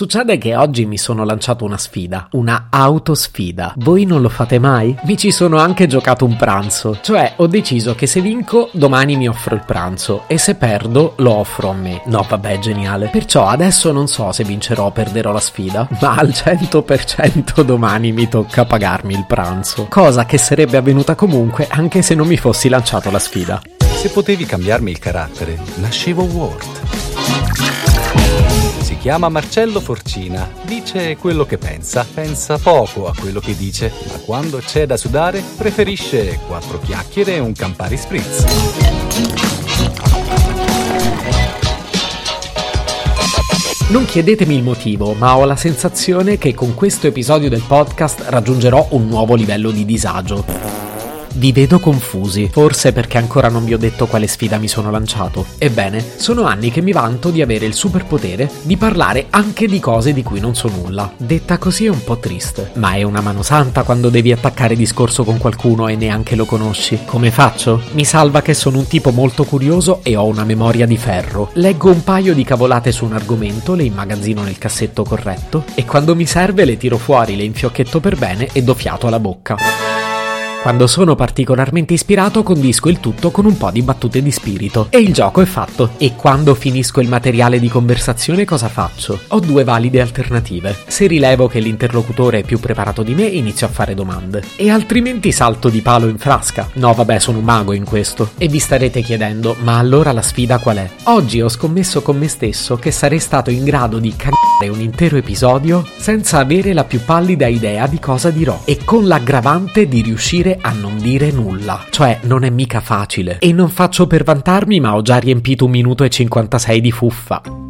Succede che oggi mi sono lanciato una sfida, una autosfida. Voi non lo fate mai? Mi ci sono anche giocato un pranzo, cioè ho deciso che se vinco domani mi offro il pranzo e se perdo lo offro a me. No, vabbè, geniale. Perciò adesso non so se vincerò o perderò la sfida, ma al 100% domani mi tocca pagarmi il pranzo. Cosa che sarebbe avvenuta comunque anche se non mi fossi lanciato la sfida. Se potevi cambiarmi il carattere, nascevo Ward. Si chiama Marcello Forcina, dice quello che pensa, pensa poco a quello che dice, ma quando c'è da sudare preferisce quattro chiacchiere e un Campari Spritz. Non chiedetemi il motivo, ma ho la sensazione che con questo episodio del podcast raggiungerò un nuovo livello di disagio. Vi vedo confusi, forse perché ancora non vi ho detto quale sfida mi sono lanciato. Ebbene, sono anni che mi vanto di avere il superpotere di parlare anche di cose di cui non so nulla. Detta così è un po' triste, ma è una mano santa quando devi attaccare discorso con qualcuno e neanche lo conosci. Come faccio? Mi salva che sono un tipo molto curioso e ho una memoria di ferro. Leggo un paio di cavolate su un argomento, le immagazzino nel cassetto corretto e quando mi serve le tiro fuori, le infiocchetto per bene e do fiato alla bocca. Quando sono particolarmente ispirato condisco il tutto con un po' di battute di spirito e il gioco è fatto. E quando finisco il materiale di conversazione cosa faccio? Ho due valide alternative. Se rilevo che l'interlocutore è più preparato di me inizio a fare domande e altrimenti salto di palo in frasca. No vabbè sono un mago in questo. E vi starete chiedendo ma allora la sfida qual è? Oggi ho scommesso con me stesso che sarei stato in grado di cagare un intero episodio senza avere la più pallida idea di cosa dirò e con l'aggravante di riuscire riuscire a non dire nulla. Cioè, non è mica facile. E non faccio per vantarmi, ma ho già riempito un minuto e 56 di fuffa.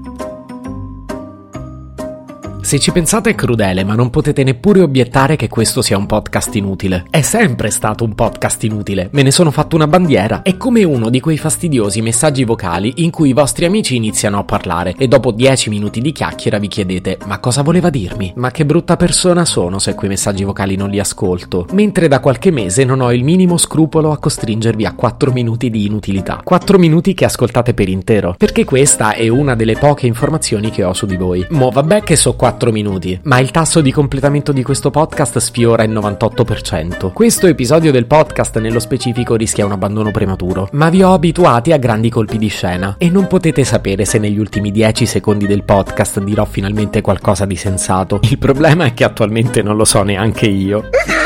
Se ci pensate è crudele, ma non potete neppure obiettare che questo sia un podcast inutile. È sempre stato un podcast inutile, me ne sono fatto una bandiera. È come uno di quei fastidiosi messaggi vocali in cui i vostri amici iniziano a parlare e dopo 10 minuti di chiacchiera vi chiedete ma cosa voleva dirmi? Ma che brutta persona sono se quei messaggi vocali non li ascolto. Mentre da qualche mese non ho il minimo scrupolo a costringervi a 4 minuti di inutilità. 4 minuti che ascoltate per intero. Perché questa è una delle poche informazioni che ho su di voi. Mo vabbè che so 4 4 minuti, ma il tasso di completamento di questo podcast sfiora il 98%. Questo episodio del podcast nello specifico rischia un abbandono prematuro, ma vi ho abituati a grandi colpi di scena e non potete sapere se negli ultimi 10 secondi del podcast dirò finalmente qualcosa di sensato. Il problema è che attualmente non lo so neanche io.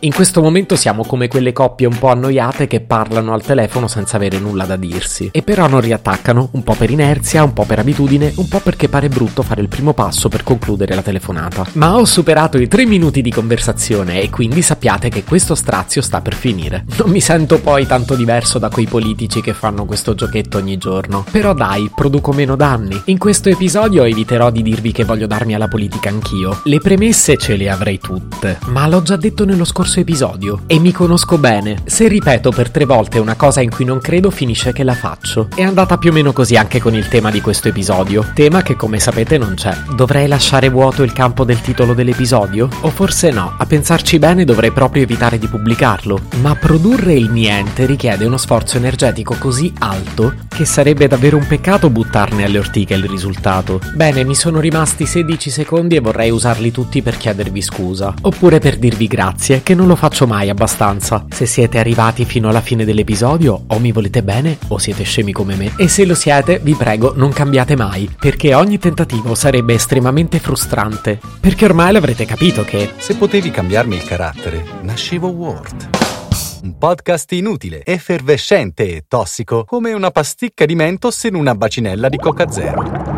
In questo momento siamo come quelle coppie un po' annoiate che parlano al telefono senza avere nulla da dirsi. E però non riattaccano, un po' per inerzia, un po' per abitudine, un po' perché pare brutto fare il primo passo per concludere la telefonata. Ma ho superato i 3 minuti di conversazione e quindi sappiate che questo strazio sta per finire. Non mi sento poi tanto diverso da quei politici che fanno questo giochetto ogni giorno. Però dai, produco meno danni. In questo episodio eviterò di dirvi che voglio darmi alla politica anch'io. Le premesse ce le avrei tutte, ma l'ho già detto nello scorso scorso episodio e mi conosco bene. Se ripeto per tre volte una cosa in cui non credo, finisce che la faccio. È andata più o meno così anche con il tema di questo episodio. Tema che come sapete non c'è. Dovrei lasciare vuoto il campo del titolo dell'episodio? O forse no, a pensarci bene dovrei proprio evitare di pubblicarlo. Ma produrre il niente richiede uno sforzo energetico così alto che sarebbe davvero un peccato buttarne alle ortiche il risultato. Bene, mi sono rimasti 16 secondi e vorrei usarli tutti per chiedervi scusa. Oppure per dirvi grazie, che non lo faccio mai abbastanza. Se siete arrivati fino alla fine dell'episodio, o mi volete bene, o siete scemi come me. E se lo siete, vi prego, non cambiate mai, perché ogni tentativo sarebbe estremamente frustrante. Perché ormai l'avrete capito che... Se potevi cambiarmi il carattere, nascevo Ward. Un podcast inutile, effervescente e tossico, come una pasticca di mentos in una bacinella di Coca Zero.